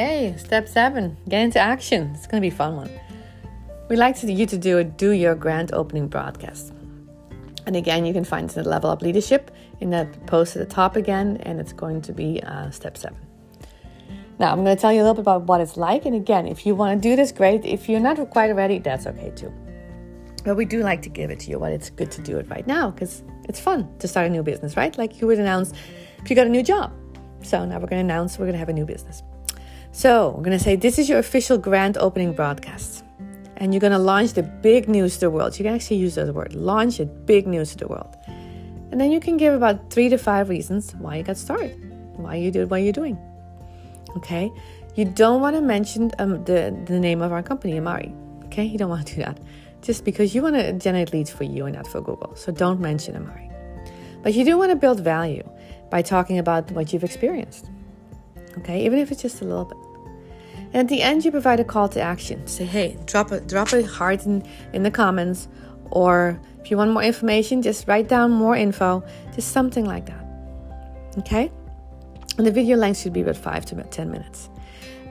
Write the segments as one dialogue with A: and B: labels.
A: Okay, step seven get into action. It's going to be a fun one. We'd like to, you to do a do your grand opening broadcast. And again, you can find the level up leadership in that post at the top again, and it's going to be uh, step seven. Now, I'm going to tell you a little bit about what it's like. And again, if you want to do this, great. If you're not quite ready, that's okay too. But we do like to give it to you, but it's good to do it right now because it's fun to start a new business, right? Like you would announce if you got a new job. So now we're going to announce we're going to have a new business. So we're going to say this is your official grand opening broadcast. And you're going to launch the big news to the world. You can actually use that word launch it, big news to the world. And then you can give about three to five reasons why you got started, why you did what you're doing. Okay? You don't want to mention um, the, the name of our company, Amari. Okay? You don't want to do that just because you want to generate leads for you and not for Google. So don't mention Amari. But you do want to build value by talking about what you've experienced. Okay, even if it's just a little bit. And at the end, you provide a call to action. Say, hey, drop a drop a heart in, in the comments, or if you want more information, just write down more info, just something like that. Okay? And the video length should be about five to about 10 minutes.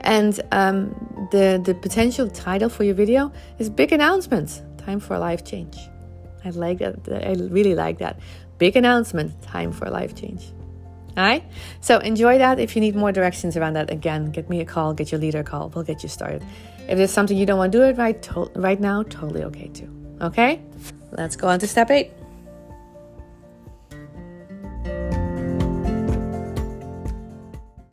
A: And um, the, the potential title for your video is Big Announcements Time for a Life Change. I like that. I really like that. Big announcement Time for a Life Change. All right. So enjoy that. If you need more directions around that, again, get me a call, get your leader a call. We'll get you started. If there's something you don't want to do it right, to- right now, totally okay too. Okay. Let's go on to step eight.